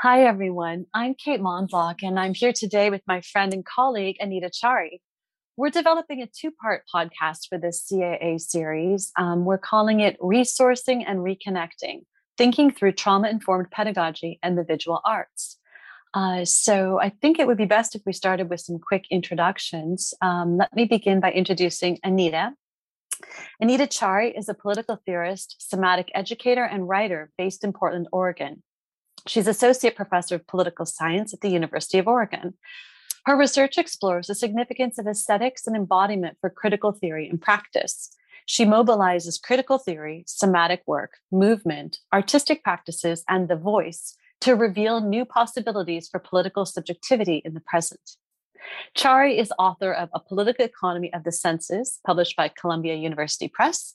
Hi, everyone. I'm Kate Mondloch, and I'm here today with my friend and colleague, Anita Chari. We're developing a two part podcast for this CAA series. Um, we're calling it Resourcing and Reconnecting Thinking Through Trauma Informed Pedagogy and the Visual Arts. Uh, so, I think it would be best if we started with some quick introductions. Um, let me begin by introducing Anita. Anita Chari is a political theorist, somatic educator, and writer based in Portland, Oregon. She's Associate Professor of Political Science at the University of Oregon. Her research explores the significance of aesthetics and embodiment for critical theory and practice. She mobilizes critical theory, somatic work, movement, artistic practices, and the voice to reveal new possibilities for political subjectivity in the present. Chari is author of A Political Economy of the Senses, published by Columbia University Press,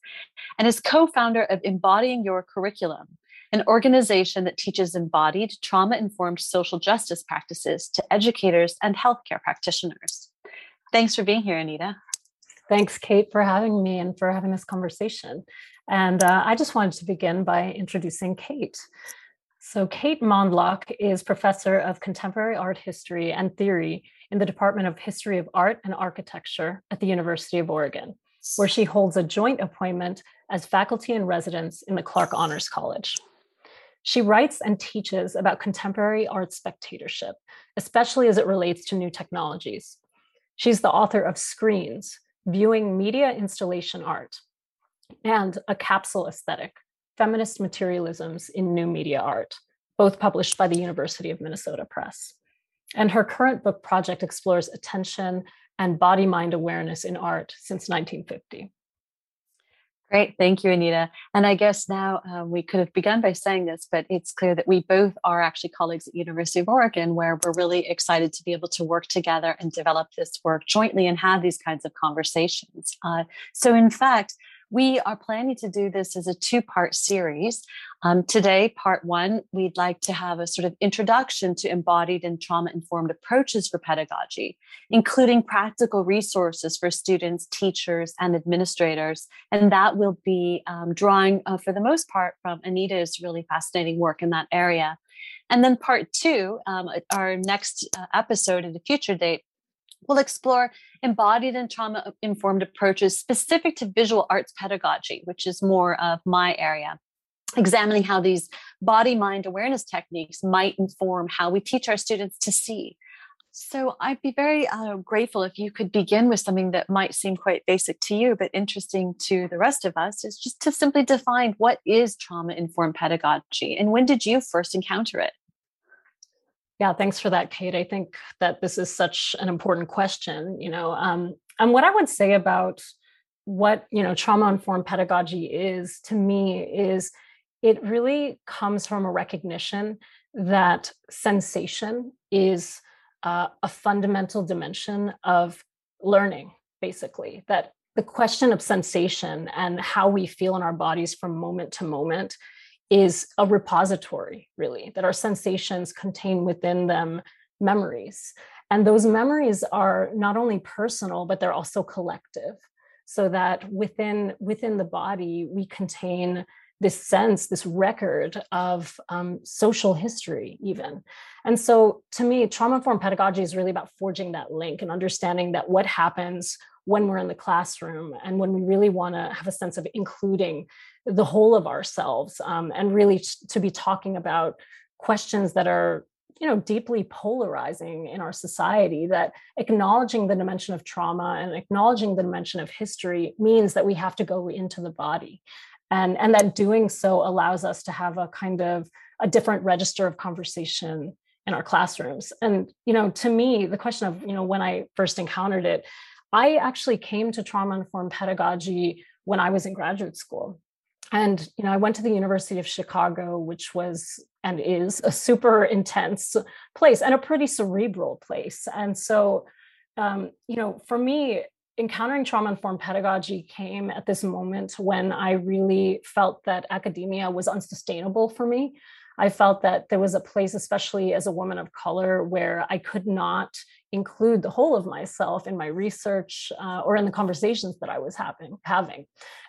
and is co founder of Embodying Your Curriculum, an organization that teaches embodied, trauma informed social justice practices to educators and healthcare practitioners. Thanks for being here, Anita. Thanks, Kate, for having me and for having this conversation. And uh, I just wanted to begin by introducing Kate. So, Kate Mondloch is professor of contemporary art history and theory in the Department of History of Art and Architecture at the University of Oregon, where she holds a joint appointment as faculty in residence in the Clark Honors College. She writes and teaches about contemporary art spectatorship, especially as it relates to new technologies. She's the author of Screens, Viewing Media Installation Art, and A Capsule Aesthetic, Feminist Materialisms in New Media Art, both published by the University of Minnesota Press. And her current book project explores attention and body mind awareness in art since 1950. Great. Thank you, Anita. And I guess now um, we could have begun by saying this, but it's clear that we both are actually colleagues at University of Oregon, where we're really excited to be able to work together and develop this work jointly and have these kinds of conversations. Uh, so, in fact, we are planning to do this as a two part series. Um, today, part one, we'd like to have a sort of introduction to embodied and trauma informed approaches for pedagogy, including practical resources for students, teachers, and administrators. And that will be um, drawing, uh, for the most part, from Anita's really fascinating work in that area. And then part two, um, our next uh, episode at a future date, We'll explore embodied and trauma informed approaches specific to visual arts pedagogy, which is more of my area. Examining how these body mind awareness techniques might inform how we teach our students to see. So, I'd be very uh, grateful if you could begin with something that might seem quite basic to you, but interesting to the rest of us, is just to simply define what is trauma informed pedagogy and when did you first encounter it? Yeah, thanks for that, Kate. I think that this is such an important question, you know. Um, and what I would say about what you know trauma informed pedagogy is to me is it really comes from a recognition that sensation is uh, a fundamental dimension of learning basically that the question of sensation and how we feel in our bodies from moment to moment is a repository, really, that our sensations contain within them memories. And those memories are not only personal, but they're also collective. So that within, within the body, we contain this sense, this record of um, social history, even. And so to me, trauma informed pedagogy is really about forging that link and understanding that what happens when we're in the classroom and when we really want to have a sense of including the whole of ourselves um, and really to be talking about questions that are you know deeply polarizing in our society that acknowledging the dimension of trauma and acknowledging the dimension of history means that we have to go into the body. And and that doing so allows us to have a kind of a different register of conversation in our classrooms. And you know to me the question of you know when i first encountered it i actually came to trauma informed pedagogy when i was in graduate school and you know i went to the university of chicago which was and is a super intense place and a pretty cerebral place. And so um, you know for me encountering trauma informed pedagogy came at this moment when i really felt that academia was unsustainable for me. I felt that there was a place especially as a woman of color where i could not include the whole of myself in my research uh, or in the conversations that i was having having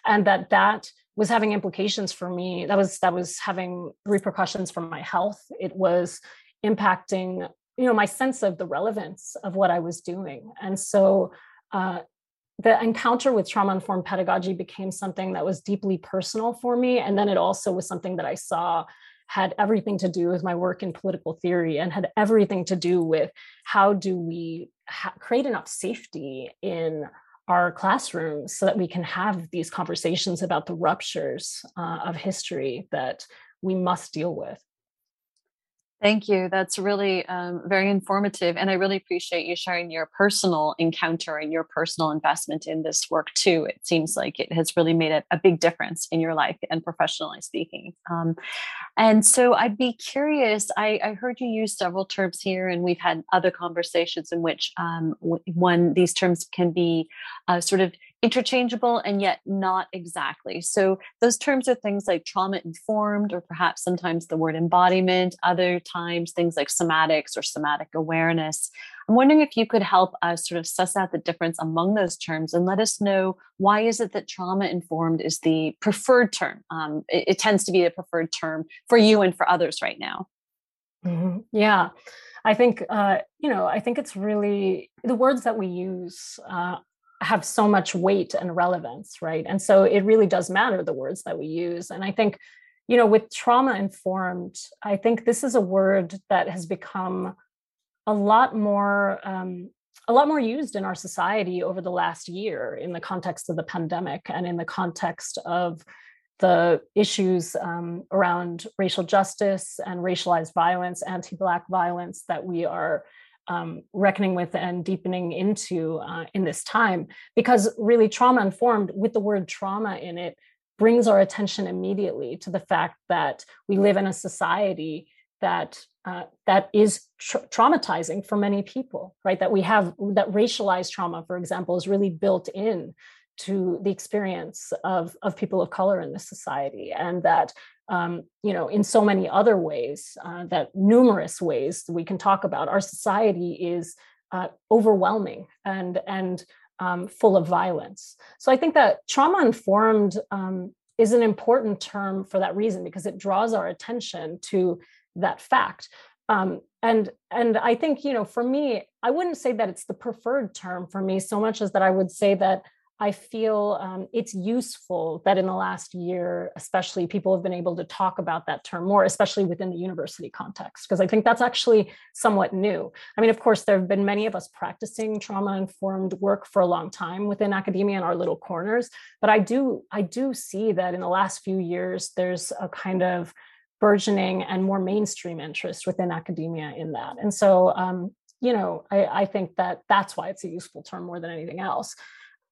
and that that was having implications for me. That was that was having repercussions for my health. It was impacting you know my sense of the relevance of what i was doing. And so uh, the encounter with trauma informed pedagogy became something that was deeply personal for me. And then it also was something that i saw had everything to do with my work in political theory and had everything to do with how do we ha- create enough safety in our classrooms so that we can have these conversations about the ruptures uh, of history that we must deal with Thank you. That's really um, very informative. And I really appreciate you sharing your personal encounter and your personal investment in this work, too. It seems like it has really made a, a big difference in your life and professionally speaking. Um, and so I'd be curious. I, I, heard you use several terms here, and we've had other conversations in which um, one, these terms can be uh, sort of interchangeable and yet not exactly. So those terms are things like trauma informed, or perhaps sometimes the word embodiment, other times things like somatics or somatic awareness. I'm wondering if you could help us sort of suss out the difference among those terms and let us know why is it that trauma informed is the preferred term? Um, it, it, tends to be the preferred term for you and for others right now. Mm-hmm. Yeah. I think uh, you know. I think it's really the words that we use uh, have so much weight and relevance, right? And so it really does matter the words that we use. And I think, you know, with trauma informed, I think this is a word that has become a lot more um, a lot more used in our society over the last year in the context of the pandemic and in the context of the issues um, around racial justice and racialized violence, anti-black violence that we are um, reckoning with and deepening into uh, in this time because really trauma informed with the word trauma in it brings our attention immediately to the fact that we live in a society that uh, that is tra- traumatizing for many people right? That we have that racialized trauma for example is really built in to the experience of, of people of color in this society and that um, you know, in so many other ways, uh, that numerous ways we can talk about. Our society is uh, overwhelming and and um, full of violence. So I think that trauma informed um, is an important term for that reason because it draws our attention to that fact. Um, and and I think you know, for me, I wouldn't say that it's the preferred term for me so much as that I would say that I feel um, it's useful that in the last year, especially, people have been able to talk about that term more, especially within the university context, because I think that's actually somewhat new. I mean, of course, there have been many of us practicing trauma informed work for a long time within academia in our little corners, but I do I do see that in the last few years, there's a kind of burgeoning and more mainstream interest within academia in that, and so. Um, you know, I, I think that that's why it's a useful term more than anything else.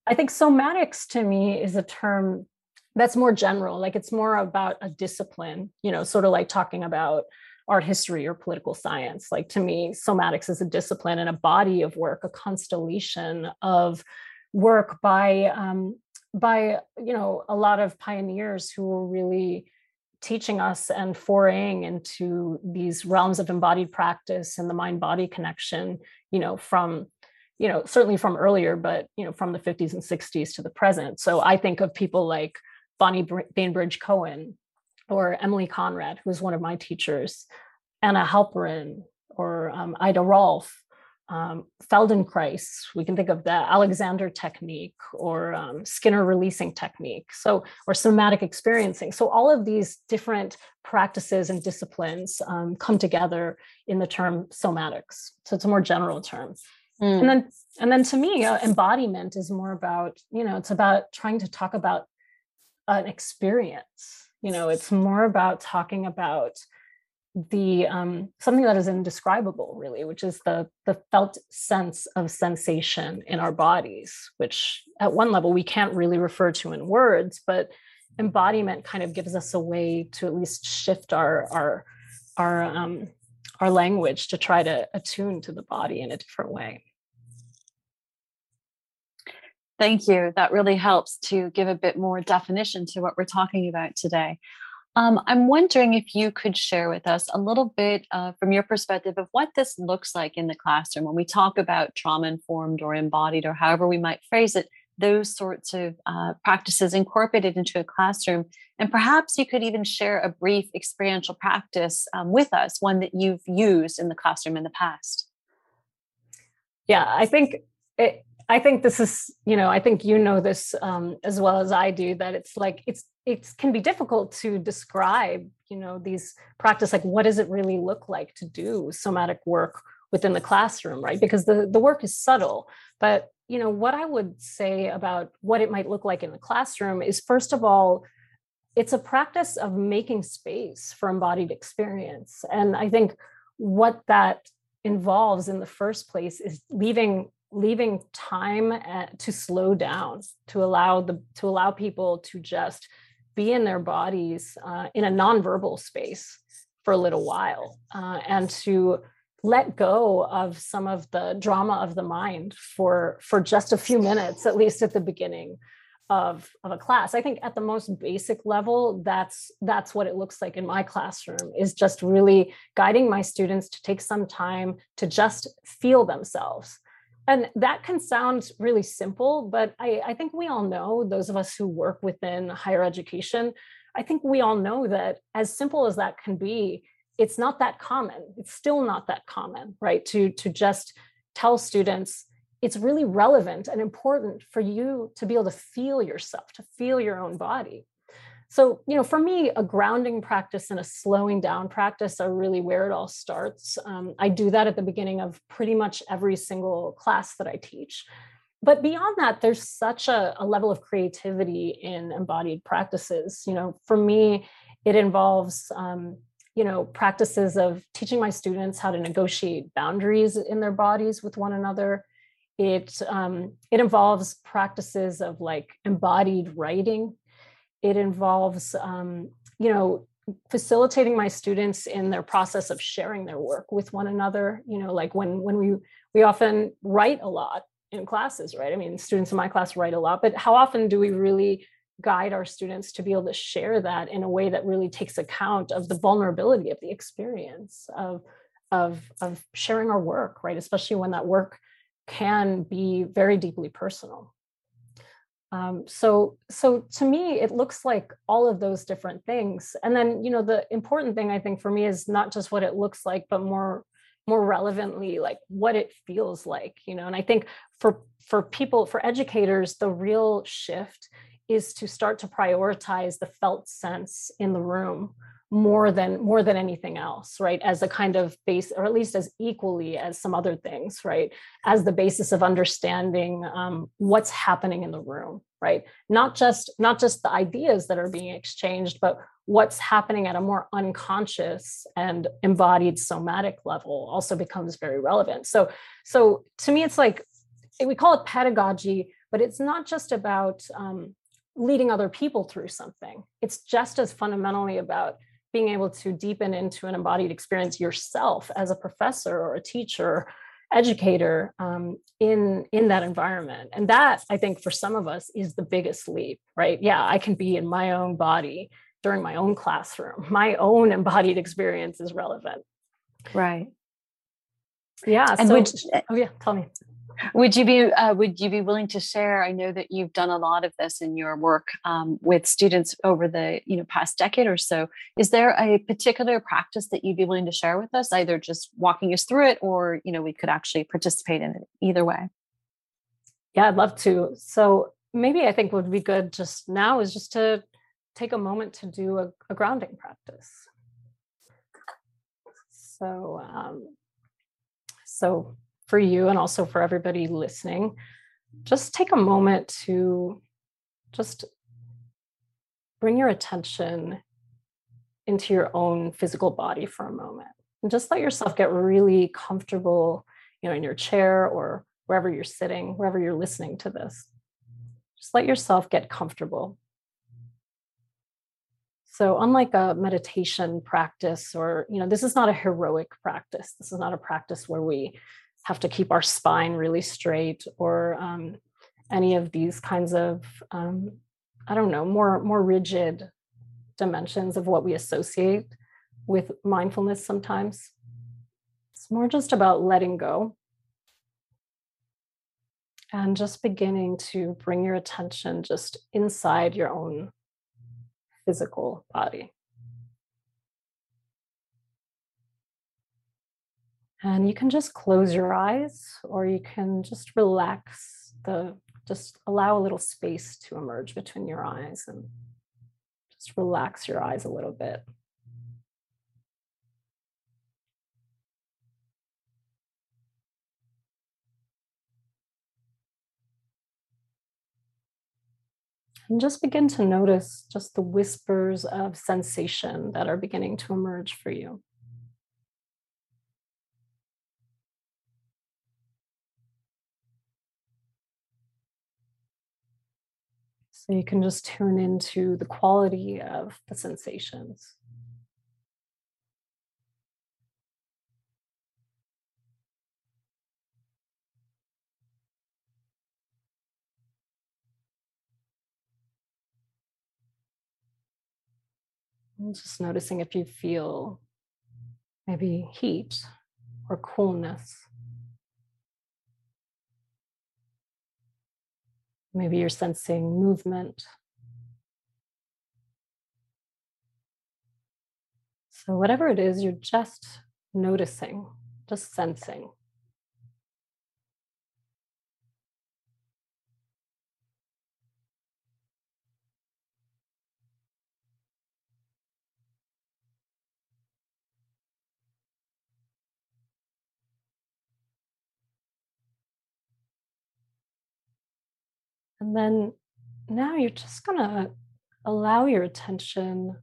I think somatics to me is a term that's more general, like it's more about a discipline, you know, sort of like talking about art history or political science. Like to me, somatics is a discipline and a body of work, a constellation of work by um, by you know a lot of pioneers who were really teaching us and foraying into these realms of embodied practice and the mind body connection you know from you know, certainly from earlier, but you know, from the 50s and 60s to the present. So I think of people like Bonnie Bainbridge Cohen or Emilie Conrad, who was one of my teachers, Anna Halprin or um, Ida Rolf, um, Feldenkrais. We can think of the Alexander technique or um, Skinner releasing technique. So, or somatic experiencing. So, all of these different practices and disciplines um, come together in the term somatics. So, it's a more general term. Mm. And then and then to me, uh, embodiment is more about, you know, it's about trying to talk about an experience. You know, it's more about talking about the um, something that is indescribable really which is the the felt sense of sensation in our bodies which at one level we can't really refer to in words but embodiment kind of gives us a way to at least shift our our our um, our language to try to attune to the body in a different way. Thank you. That really helps to give a bit more definition to what we're talking about today. Um, I'm wondering if you could share with us a little bit uh, from your perspective of what this looks like in the classroom when we talk about trauma informed or embodied or however we might phrase it those sorts of uh, practices incorporated into a classroom. And perhaps you could even share a brief experiential practice um, with us, one that you've used in the classroom in the past. Yeah, I think it, I think this is, you know, I think you know this um, as well as I do that it's like it's it can be difficult to describe, you know, these practice like what does it really look like to do somatic work within the classroom, right? Because the the work is subtle, but you know what I would say about what it might look like in the classroom is first of all, it's a practice of making space for embodied experience, and I think what that involves in the first place is leaving leaving time at, to slow down to allow the to allow people to just be in their bodies uh, in a nonverbal space for a little while uh, and to let go of some of the drama of the mind for for just a few minutes at least at the beginning of of a class. I think at the most basic level that's that's what it looks like in my classroom is just really guiding my students to take some time to just feel themselves. And that can sound really simple but I, I think we all know those of us who work within higher education i think we all know that as simple as that can be it's not that common. It's still not that common right? To to just tell students it's really relevant and important for you to be able to feel yourself to feel your own body. So you know for me a grounding practice and a slowing down practice are really where it all starts. Um, i do that at the beginning of pretty much every single class that i teach. But beyond that there's such a, a level of creativity in embodied practices. You know for me it involves um, you know practices of teaching my students how to negotiate boundaries in their bodies with one another. It um, it involves practices of like embodied writing. It involves um, you know facilitating my students in their process of sharing their work with one another you know like when when we we often write a lot in classes right? I mean students in my class write a lot but how often do we really guide our students to be able to share that in a way that really takes account of the vulnerability of the experience of of of sharing our work right? Especially when that work can be very deeply personal. Um, so so to me it looks like all of those different things. And then you know the important thing i think for me is not just what it looks like but more more relevantly like what it feels like you know? And i think for for people for educators the real shift is to start to prioritize the felt sense in the room more than more than anything else right? As a kind of base or at least as equally as some other things right? As the basis of understanding um, what's happening in the room right? Not just not just the ideas that are being exchanged but what's happening at a more unconscious and embodied somatic level also becomes very relevant. So so to me it's like we call it pedagogy but it's not just about um, leading other people through something. It's just as fundamentally about being able to deepen into an embodied experience yourself as a professor or a teacher educator um, in in that environment. And that i think for some of us is the biggest leap right? Yeah i can be in my own body during my own classroom. My own embodied experience is relevant. Right. Yeah and so, which, oh yeah tell me would you be uh, would you be willing to share? I know that you've done a lot of this in your work um, with students over the you know past decade or so. Is there a particular practice that you'd be willing to share with us either just walking us through it or you know we could actually participate in it either way? Yeah i'd love to. So maybe i think would be good just now is just to take a moment to do a, a grounding practice. So um, so for you and also for everybody listening, just take a moment to just bring your attention into your own physical body for a moment. And just let yourself get really comfortable you know in your chair or wherever you're sitting wherever you're listening to this. Just let yourself get comfortable. So unlike a meditation practice or you know this is not a heroic practice. This is not a practice where we have to keep our spine really straight or um, any of these kinds of um, i don't know more more rigid dimensions of what we associate with mindfulness sometimes it's more just about letting go And just beginning to bring your attention just inside your own physical body. And you can just close your eyes or you can just relax the, just allow a little space to emerge between your eyes and just relax your eyes a little bit. And just begin to notice just the whispers of sensation that are beginning to emerge for you. So you can just tune into the quality of the sensations. Just noticing if you feel maybe heat or coolness. Maybe you're sensing movement. So, whatever it is, you're just noticing, just sensing. And then now you're just going to allow your attention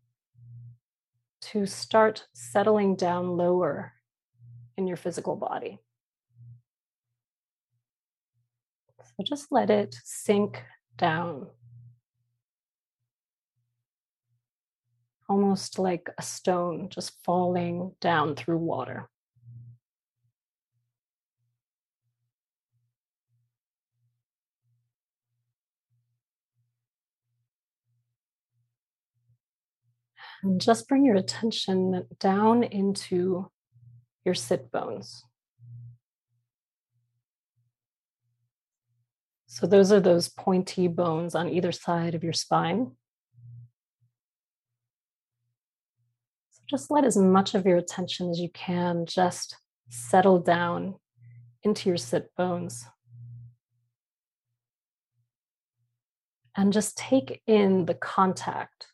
to start settling down lower in your physical body. So just let it sink down. Almost like a stone just falling down through water. And just bring your attention down into your sit bones. So, those are those pointy bones on either side of your spine. So, just let as much of your attention as you can just settle down into your sit bones. And just take in the contact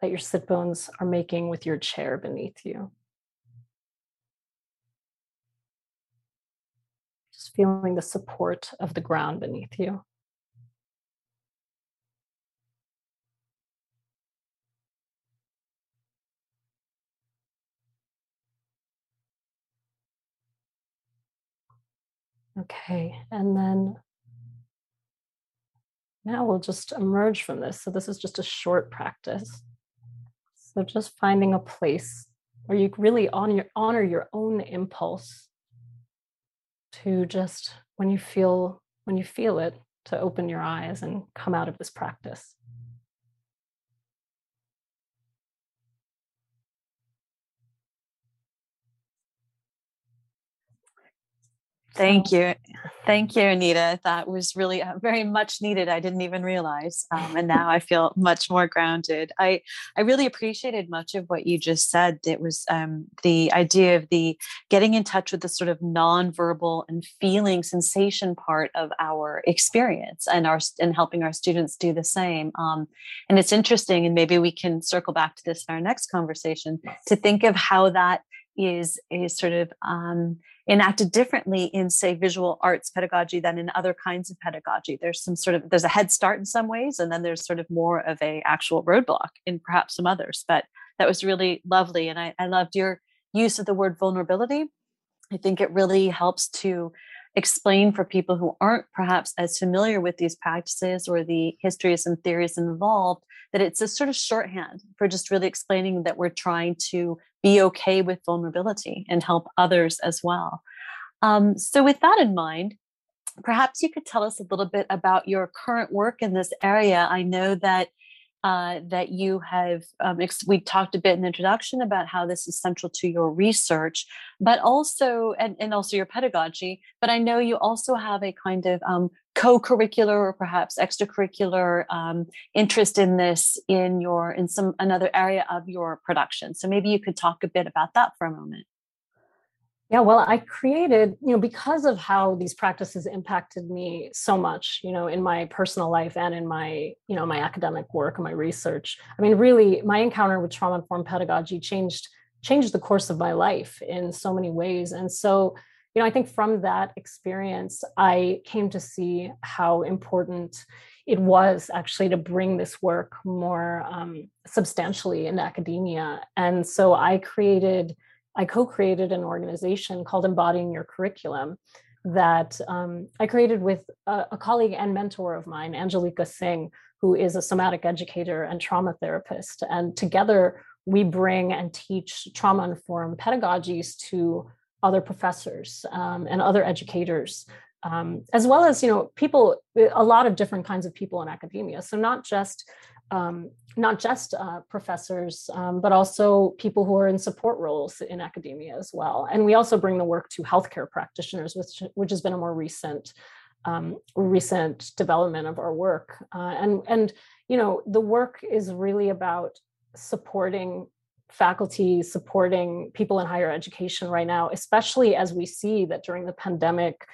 that your sit bones are making with your chair beneath you. Just feeling the support of the ground beneath you. Okay, and then now we'll just emerge from this. So, this is just a short practice. So just finding a place where you really honor, honor your own impulse to just when you feel when you feel it to open your eyes and come out of this practice. Thank you. Thank you, Anita. That was really uh, very much needed. I didn't even realize. Um, and now I feel much more grounded. I, I really appreciated much of what you just said. It was um, the idea of the getting in touch with the sort of nonverbal and feeling sensation part of our experience and our and helping our students do the same. Um, and it's interesting, and maybe we can circle back to this in our next conversation to think of how that is is sort of um, enacted differently in say visual arts pedagogy than in other kinds of pedagogy. There's some sort of there's a head start in some ways and then there's sort of more of a actual roadblock in perhaps some others. But that was really lovely and i, I loved your use of the word vulnerability. I think it really helps to explain for people who aren't perhaps as familiar with these practices or the histories and theories involved that it's a sort of shorthand for just really explaining that we're trying to be okay with vulnerability and help others as well. Um, so, with that in mind, perhaps you could tell us a little bit about your current work in this area. I know that uh, that you have um, ex- we talked a bit in the introduction about how this is central to your research but also and, and also your pedagogy but i know you also have a kind of um, co-curricular or perhaps extracurricular um, interest in this in your in some another area of your production. So maybe you could talk a bit about that for a moment yeah, well, I created, you know, because of how these practices impacted me so much, you know, in my personal life and in my, you know, my academic work and my research. I mean, really, my encounter with trauma informed pedagogy changed changed the course of my life in so many ways. And so, you know, I think from that experience, I came to see how important it was actually to bring this work more um, substantially in academia. And so I created I co created an organization called Embodying Your Curriculum that um, I created with a, a, colleague and mentor of mine, Angelica Singh, who is a somatic educator and trauma therapist. And together we bring and teach trauma informed pedagogies to other professors um, and other educators. Um, as well as you know people a lot of different kinds of people in academia so not just um, not just uh, professors, um, but also people who are in support roles in academia as well. And we also bring the work to healthcare practitioners, which which has been a more recent um, recent development of our work. Uh, and and you know the work is really about supporting faculty, supporting people in higher education right now, especially as we see that during the pandemic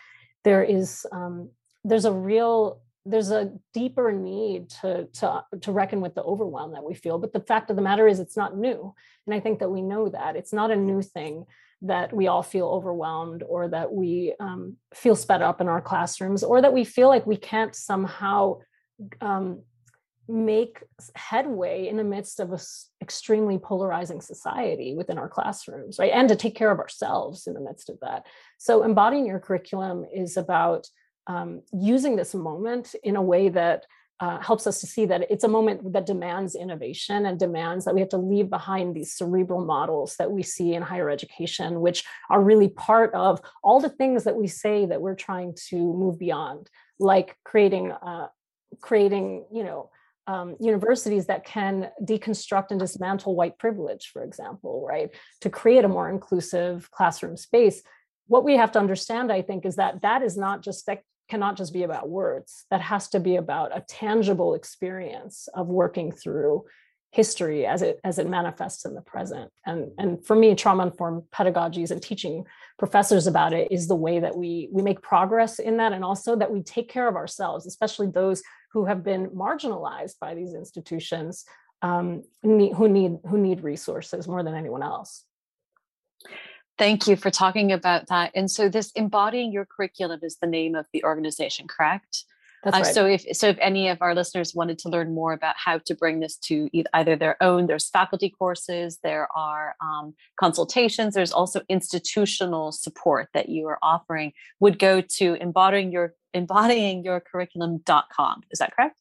there is um, there's a real there's a deeper need to, to to reckon with the overwhelm that we feel but the fact of the matter is it's not new. And i think that we know that. It's not a new thing that we all feel overwhelmed or that we um, feel sped up in our classrooms or that we feel like we can't somehow um, make headway in the midst of an extremely polarizing society within our classrooms right? And to take care of ourselves in the midst of that. So embodying your curriculum is about um, using this moment in a way that uh, helps us to see that it's a moment that demands innovation and demands that we have to leave behind these cerebral models that we see in higher education, which are really part of all the things that we say that we're trying to move beyond, like creating, uh, creating, you know, um, universities that can deconstruct and dismantle white privilege, for example, right, to create a more inclusive classroom space. What we have to understand, I think, is that that is not just cannot just be about words. That has to be about a tangible experience of working through history as it as it manifests in the present. And and for me trauma informed pedagogies and teaching professors about it is the way that we we make progress in that and also that we take care of ourselves especially those who have been marginalized by these institutions um, who need who need resources more than anyone else Thank you for talking about that. And so, this embodying your curriculum is the name of the organization, correct? That's uh, right. Uh, so, if so, if any of our listeners wanted to learn more about how to bring this to either their own, there's faculty courses, there are um, consultations, there's also institutional support that you are offering. Would go to embodying your embodying your curriculum.com. Is that correct?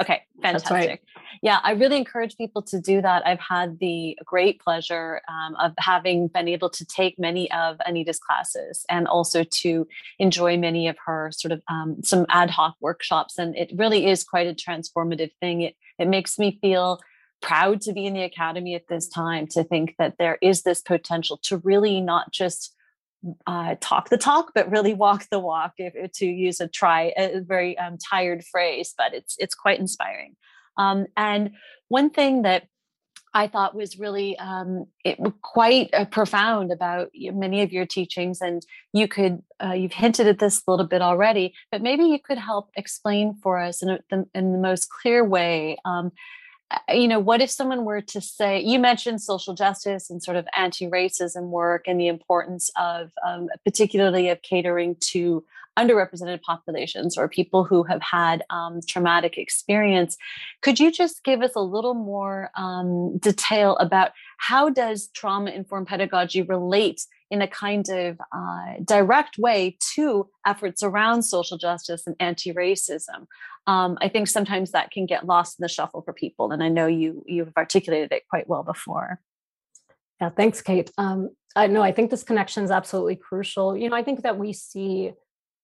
Okay, fantastic. Right. Yeah, I really encourage people to do that. I've had the great pleasure um, of having been able to take many of Anita's classes and also to enjoy many of her sort of um, some ad hoc workshops. And it really is quite a transformative thing. It, it makes me feel proud to be in the academy at this time to think that there is this potential to really not just uh, talk the talk, but really walk the walk. If, to use a try a very um, tired phrase, but it's it's quite inspiring. Um, and one thing that I thought was really um, it, quite uh, profound about many of your teachings, and you could uh, you've hinted at this a little bit already, but maybe you could help explain for us in, a, in the most clear way um, you know, what if someone were to say, you mentioned social justice and sort of anti racism work and the importance of, um, particularly of catering to underrepresented populations or people who have had um, traumatic experience. Could you just give us a little more um, detail about how does trauma informed pedagogy relate in a kind of uh, direct way to efforts around social justice and anti-racism. Um, I think sometimes that can get lost in the shuffle for people, and I know you you've articulated it quite well before. Yeah, thanks, Kate. Um, I know I think this connection is absolutely crucial. You know, I think that we see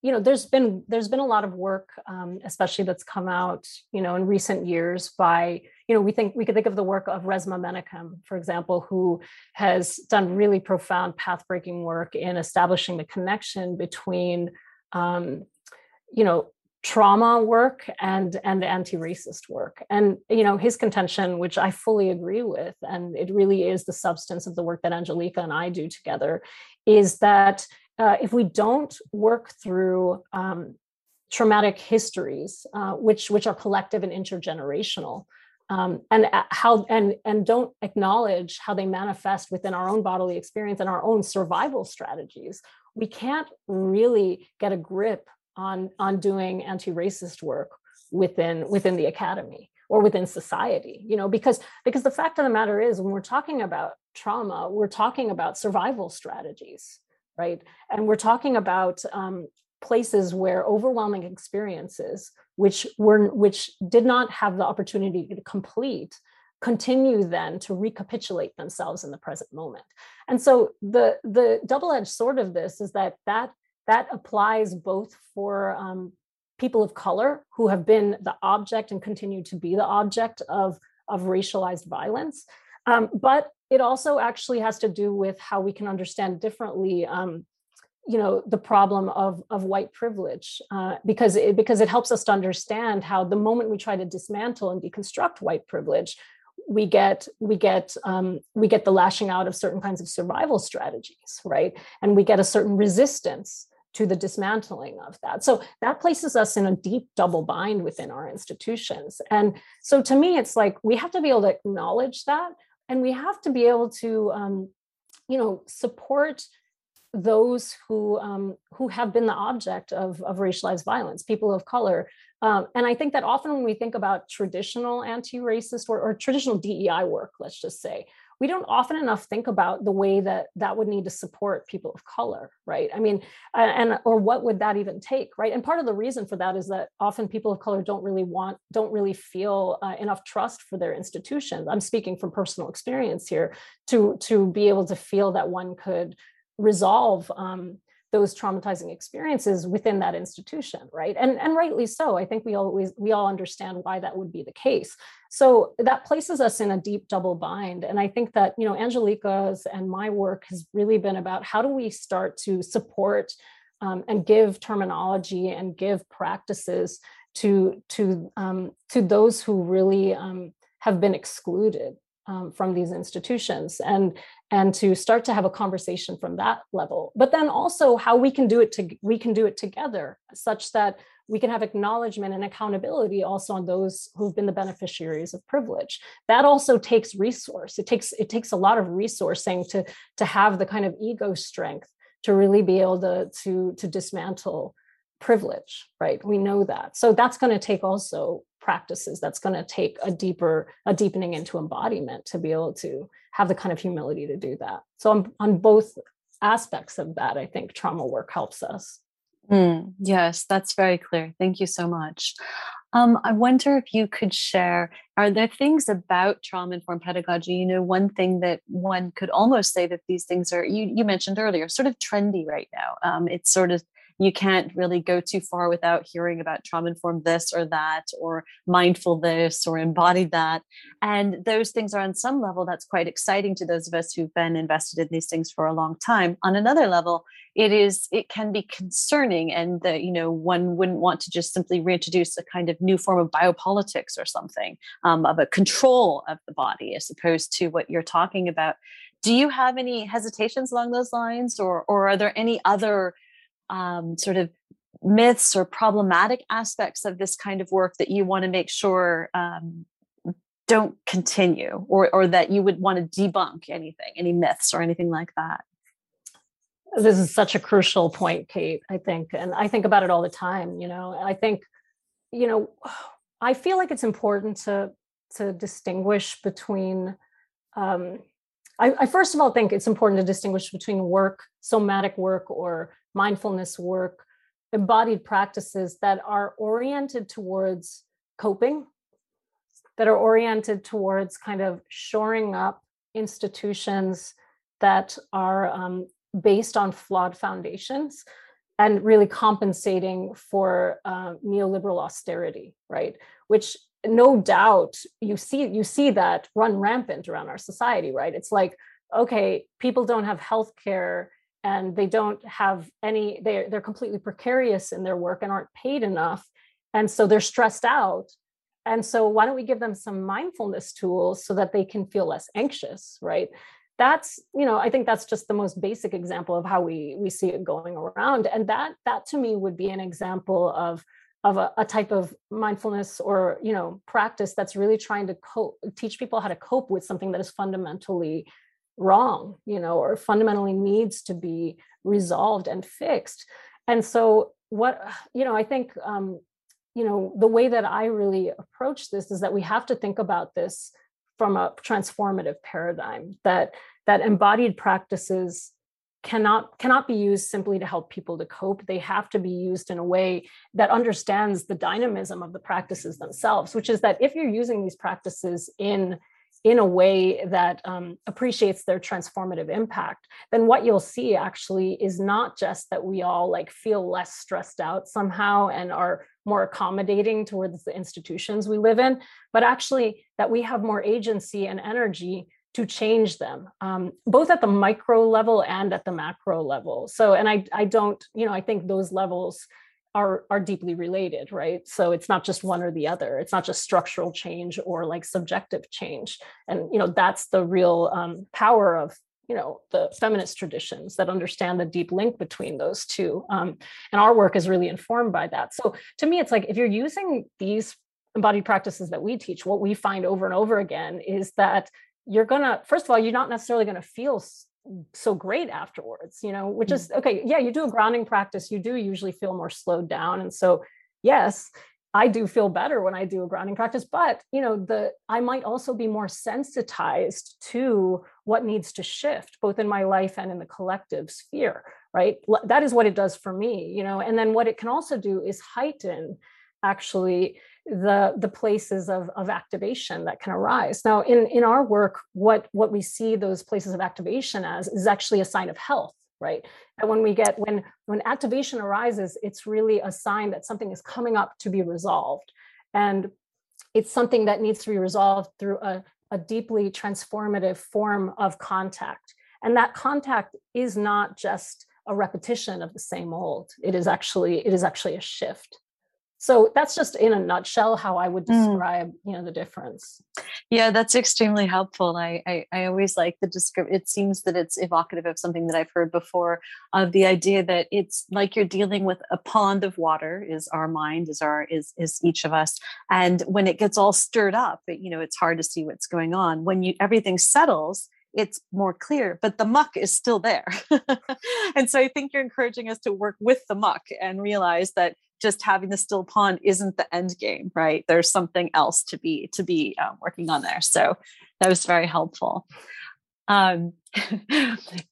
you know there's been there's been a lot of work um, especially that's come out you know in recent years by you know we think we could think of the work of resmaa menakem for example who has done really profound path breaking work in establishing the connection between um, you know trauma work and and anti-racist work. And you know his contention which i fully agree with and it really is the substance of the work that angelica and i do together is that uh, if we don't work through um, traumatic histories, uh, which which are collective and intergenerational, um, and uh, how and and don't acknowledge how they manifest within our own bodily experience and our own survival strategies, we can't really get a grip on on doing anti-racist work within within the academy or within society you know because because the fact of the matter is when we're talking about trauma we're talking about survival strategies right? And we're talking about um, places where overwhelming experiences, which were which did not have the opportunity to complete, continue then to recapitulate themselves in the present moment. And so the the double-edged sword of this is that that that applies both for um, people of color who have been the object and continue to be the object of of racialized violence um, but it also actually has to do with how we can understand differently um, you know the problem of of white privilege uh, because it, because it helps us to understand how the moment we try to dismantle and deconstruct white privilege we get we get um, we get the lashing out of certain kinds of survival strategies right? And we get a certain resistance to the dismantling of that. So that places us in a deep double bind within our institutions. And so to me it's like we have to be able to acknowledge that and we have to be able to um, you know support those who um, who have been the object of, of racialized violence people of color. Um, and i think that often when we think about traditional anti-racist or, or traditional dei work let's just say we don't often enough think about the way that that would need to support people of color right? I mean and or what would that even take right? And part of the reason for that is that often people of color don't really want don't really feel uh, enough trust for their institutions. I'm speaking from personal experience here to to be able to feel that one could resolve um, those traumatizing experiences within that institution right? And and rightly so. I think we always we all understand why that would be the case. So that places us in a deep double bind. And i think that you know angelica's and my work has really been about how do we start to support um, and give terminology and give practices to to um, to those who really um, have been excluded um, from these institutions and and to start to have a conversation from that level. But then also how we can do it to we can do it together such that we can have acknowledgement and accountability also on those who've been the beneficiaries of privilege. That also takes resource. It takes it takes a lot of resourcing to to have the kind of ego strength to really be able to to to dismantle privilege right? We know that. So that's going to take also practices that's going to take a deeper a deepening into embodiment to be able to have the kind of humility to do that so on, on both aspects of that i think trauma work helps us mm, yes that's very clear thank you so much um, I wonder if you could share are there things about trauma informed pedagogy? You know, one thing that one could almost say that these things are, you, you mentioned earlier, sort of trendy right now. Um, it's sort of you can't really go too far without hearing about trauma informed this or that or mindful this or embodied that. And those things are on some level that's quite exciting to those of us who've been invested in these things for a long time. On another level it is it can be concerning and the, you know one wouldn't want to just simply reintroduce a kind of new form of biopolitics or something um, of a control of the body as opposed to what you're talking about. Do you have any hesitations along those lines or or are there any other um, sort of myths or problematic aspects of this kind of work that you want to make sure um, don't continue or, or that you would want to debunk anything, any myths or anything like that? This is such a crucial point, Kate, I think. And I think about it all the time, you know, I think, you know, I feel like it's important to to distinguish between um, I, I, first of all think it's important to distinguish between work, somatic work, or mindfulness work, embodied practices that are oriented towards coping, that are oriented towards kind of shoring up institutions that are um, based on flawed foundations. and really compensating for uh, neoliberal austerity, right? Which no doubt you see you see that run rampant around our society, right? It's like okay, people don't have health care and they don't have any they're, they're completely precarious in their work and aren't paid enough and so they're stressed out. And so why don't we give them some mindfulness tools so that they can feel less anxious right? That's you know i think that's just the most basic example of how we we see it going around and that that to me would be an example of of a, a type of mindfulness or you know practice that's really trying to cope teach people how to cope with something that is fundamentally wrong you know or fundamentally needs to be resolved and fixed. And so what you know i think um you know the way that i really approach this is that we have to think about this from a transformative paradigm that that embodied practices cannot cannot be used simply to help people to cope. They have to be used in a way that understands the dynamism of the practices themselves which is that if you're using these practices in in a way that um, appreciates their transformative impact, then what you'll see actually is not just that we all like feel less stressed out somehow and are more accommodating towards the institutions we live in, but actually that we have more agency and energy to change them, um, both at the micro level and at the macro level. So, and I, I don't, you know, I think those levels are are deeply related right? So it's not just one or the other. It's not just structural change or like subjective change. And you know that's the real um, power of you know the feminist traditions that understand the deep link between those two um, and our work is really informed by that. So to me it's like if you're using these embodied practices that we teach what we find over and over again is that you're gonna first of all you're not necessarily to feel so great afterwards you know which mm. is okay yeah you do a grounding practice you do usually feel more slowed down and so yes i do feel better when i do a grounding practice but you know the i might also be more sensitized to what needs to shift both in my life and in the collective sphere right that is what it does for me you know and then what it can also do is heighten actually the the places of, of activation that can arise. Now in in our work what what we see those places of activation as is actually a sign of health right? And when we get when when activation arises it's really a sign that something is coming up to be resolved. And it's something that needs to be resolved through a, a deeply transformative form of contact. And that contact is not just a repetition of the same old. It is actually it is actually a shift so that's just in a nutshell how i would mm. describe mm. you know the difference yeah that's extremely helpful I, I, I always like the description it seems that it's evocative of something that i've heard before of the idea that it's like you're dealing with a pond of water is our mind is our is is each of us and when it gets all stirred up it, you know it's hard to see what's going on when you everything settles it's more clear, but the muck is still there. and so I think you're encouraging us to work with the muck and realize that just having the still pond isn't the end game, right? There's something else to be to be uh, working on there. So that was very helpful. Um,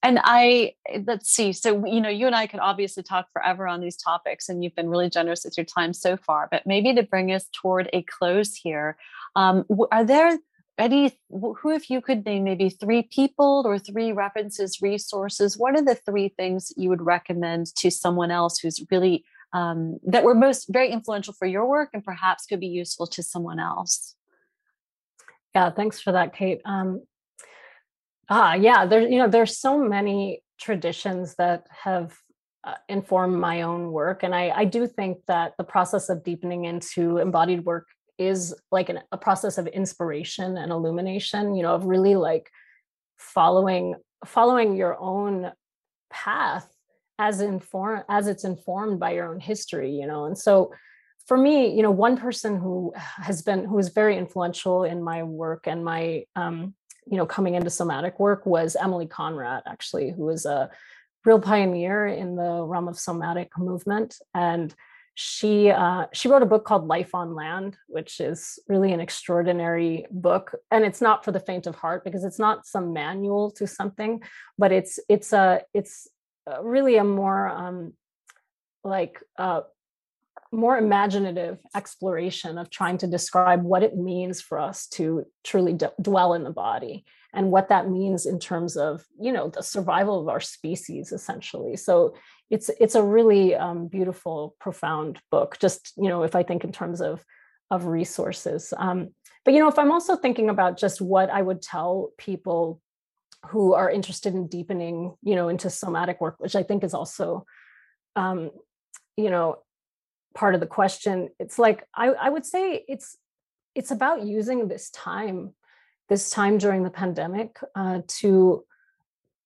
and I let's see. So you know, you and I could obviously talk forever on these topics, and you've been really generous with your time so far. But maybe to bring us toward a close here, um, are there any who if you could name maybe three people or three references resources what are the three things you would recommend to someone else who's really um, that were most very influential for your work and perhaps could be useful to someone else. Yeah thanks for that kate. Um, ah yeah there you know there's so many traditions that have uh, informed my own work and I, I do think that the process of deepening into embodied work is like an, a process of inspiration and illumination you know of really like following following your own path as informed as it's informed by your own history you know? And so for me you know one person who has been who was very influential in my work and my um you know coming into somatic work was Emilie Conrad actually who was a real pioneer in the realm of somatic movement. And she uh, she wrote a book called Life on Land, which is really an extraordinary book, and it's not for the faint of heart because it's not some manual to something, but it's it's a it's really a more um, like uh, more imaginative exploration of trying to describe what it means for us to truly d- dwell in the body and what that means in terms of you know the survival of our species essentially. So it's it's a really um, beautiful profound book just you know if i think in terms of of resources. Um, but you know if i'm also thinking about just what i would tell people who are interested in deepening you know into somatic work which i think is also um, you know part of the question. It's like I, I would say it's it's about using this time this time during the pandemic uh, to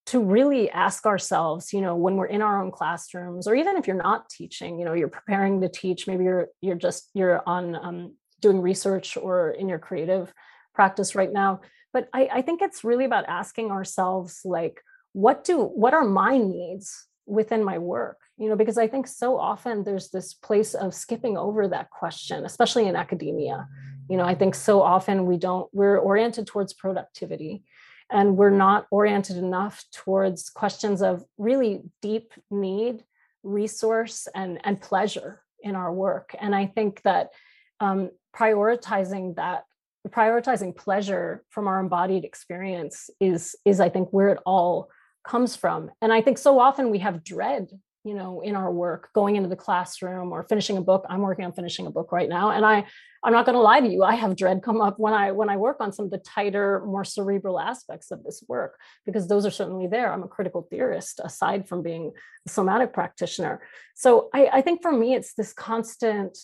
to really ask ourselves you know when we're in our own classrooms or even if you're not teaching you know you're preparing to teach maybe you're you're just you're on um, doing research or in your creative practice right now but I, I think it's really about asking ourselves like what do what are my needs within my work? You know because i think so often there's this place of skipping over that question especially in academia. You know i think so often we don't we're oriented towards productivity and we're not oriented enough towards questions of really deep need resource and and pleasure in our work. And i think that um, prioritizing that prioritizing pleasure from our embodied experience is is i think where it all comes from. And i think so often we have dread you know in our work going into the classroom or finishing a book. I'm working on finishing a book right now and i i'm not going to lie to you i have dread come up when i when i work on some of the tighter more cerebral aspects of this work because those are certainly there. I'm a critical theorist aside from being a somatic practitioner. So i, I think for me it's this constant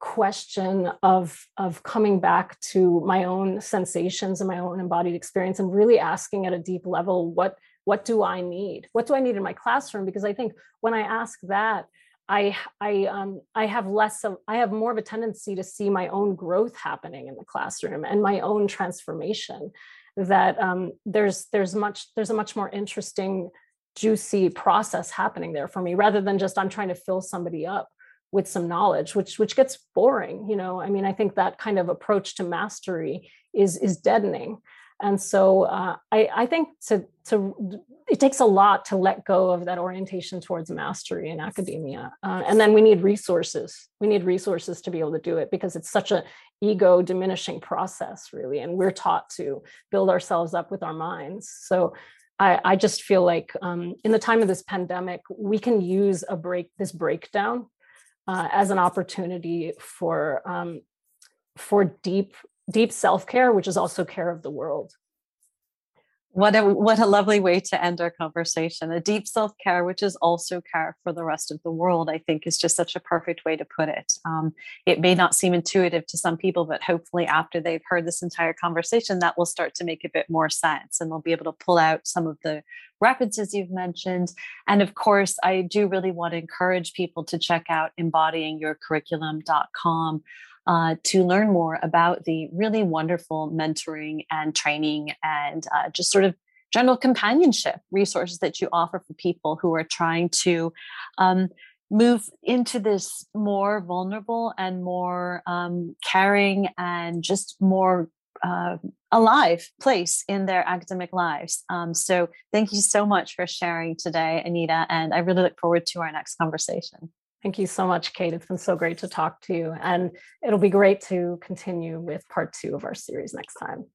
question of of coming back to my own sensations and my own embodied experience and really asking at a deep level what what do i need? What do i need in my classroom? Because i think when i ask that i i um i have less of i have more of a tendency to see my own growth happening in the classroom and my own transformation that um there's there's much there's a much more interesting juicy process happening there for me rather than just i'm trying to fill somebody up with some knowledge which which gets boring you know? I mean i think that kind of approach to mastery is is deadening. And so uh, I, I think to to it takes a lot to let go of that orientation towards mastery in academia uh, and then we need resources. We need resources to be able to do it because it's such a ego diminishing process really and we're taught to build ourselves up with our minds. So I, I just feel like um, in the time of this pandemic, we can use a break, this breakdown uh, as an opportunity for um, for deep deep self care, which is also care of the world. What a what a lovely way to end our conversation. A deep self care, which is also care for the rest of the world, I think is just such a perfect way to put it. Um, it may not seem intuitive to some people, but hopefully, after they've heard this entire conversation, that will start to make a bit more sense, and they'll be able to pull out some of the references you've mentioned. And of course, I do really want to encourage people to check out embodyingyourcurriculum.com uh, to learn more about the really wonderful mentoring and training and uh, just sort of general companionship resources that you offer for people who are trying to um, move into this more vulnerable and more um, caring and just more uh, alive place in their academic lives. Um, so, thank you so much for sharing today, Anita. And I really look forward to our next conversation. Thank you so much, Kate. It's been so great to talk to you. And it'll be great to continue with part two of our series next time.